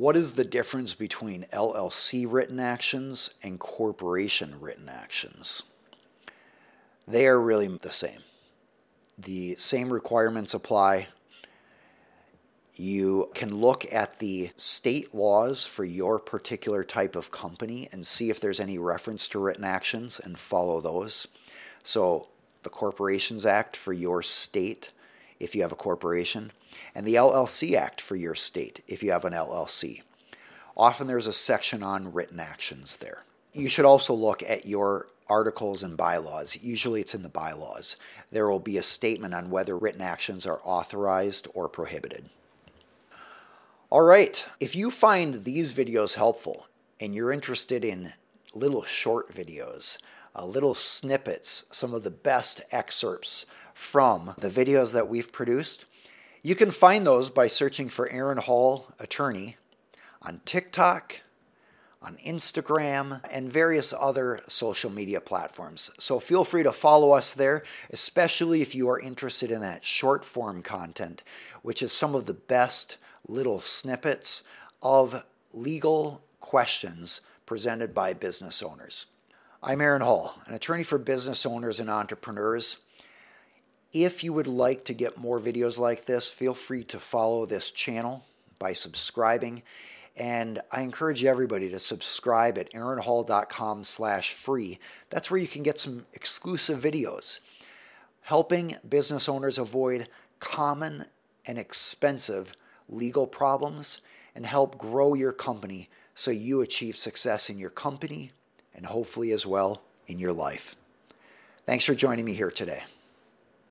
What is the difference between LLC written actions and corporation written actions? They are really the same. The same requirements apply. You can look at the state laws for your particular type of company and see if there's any reference to written actions and follow those. So, the Corporations Act for your state, if you have a corporation, and the LLC Act for your state, if you have an LLC. Often there's a section on written actions there. You should also look at your articles and bylaws. Usually it's in the bylaws. There will be a statement on whether written actions are authorized or prohibited. All right, if you find these videos helpful and you're interested in little short videos, uh, little snippets, some of the best excerpts from the videos that we've produced, you can find those by searching for Aaron Hall Attorney on TikTok, on Instagram, and various other social media platforms. So feel free to follow us there, especially if you are interested in that short form content, which is some of the best little snippets of legal questions presented by business owners. I'm Aaron Hall, an attorney for business owners and entrepreneurs. If you would like to get more videos like this, feel free to follow this channel by subscribing. And I encourage everybody to subscribe at aaronhall.com slash free. That's where you can get some exclusive videos helping business owners avoid common and expensive legal problems, and help grow your company so you achieve success in your company and hopefully as well in your life. Thanks for joining me here today.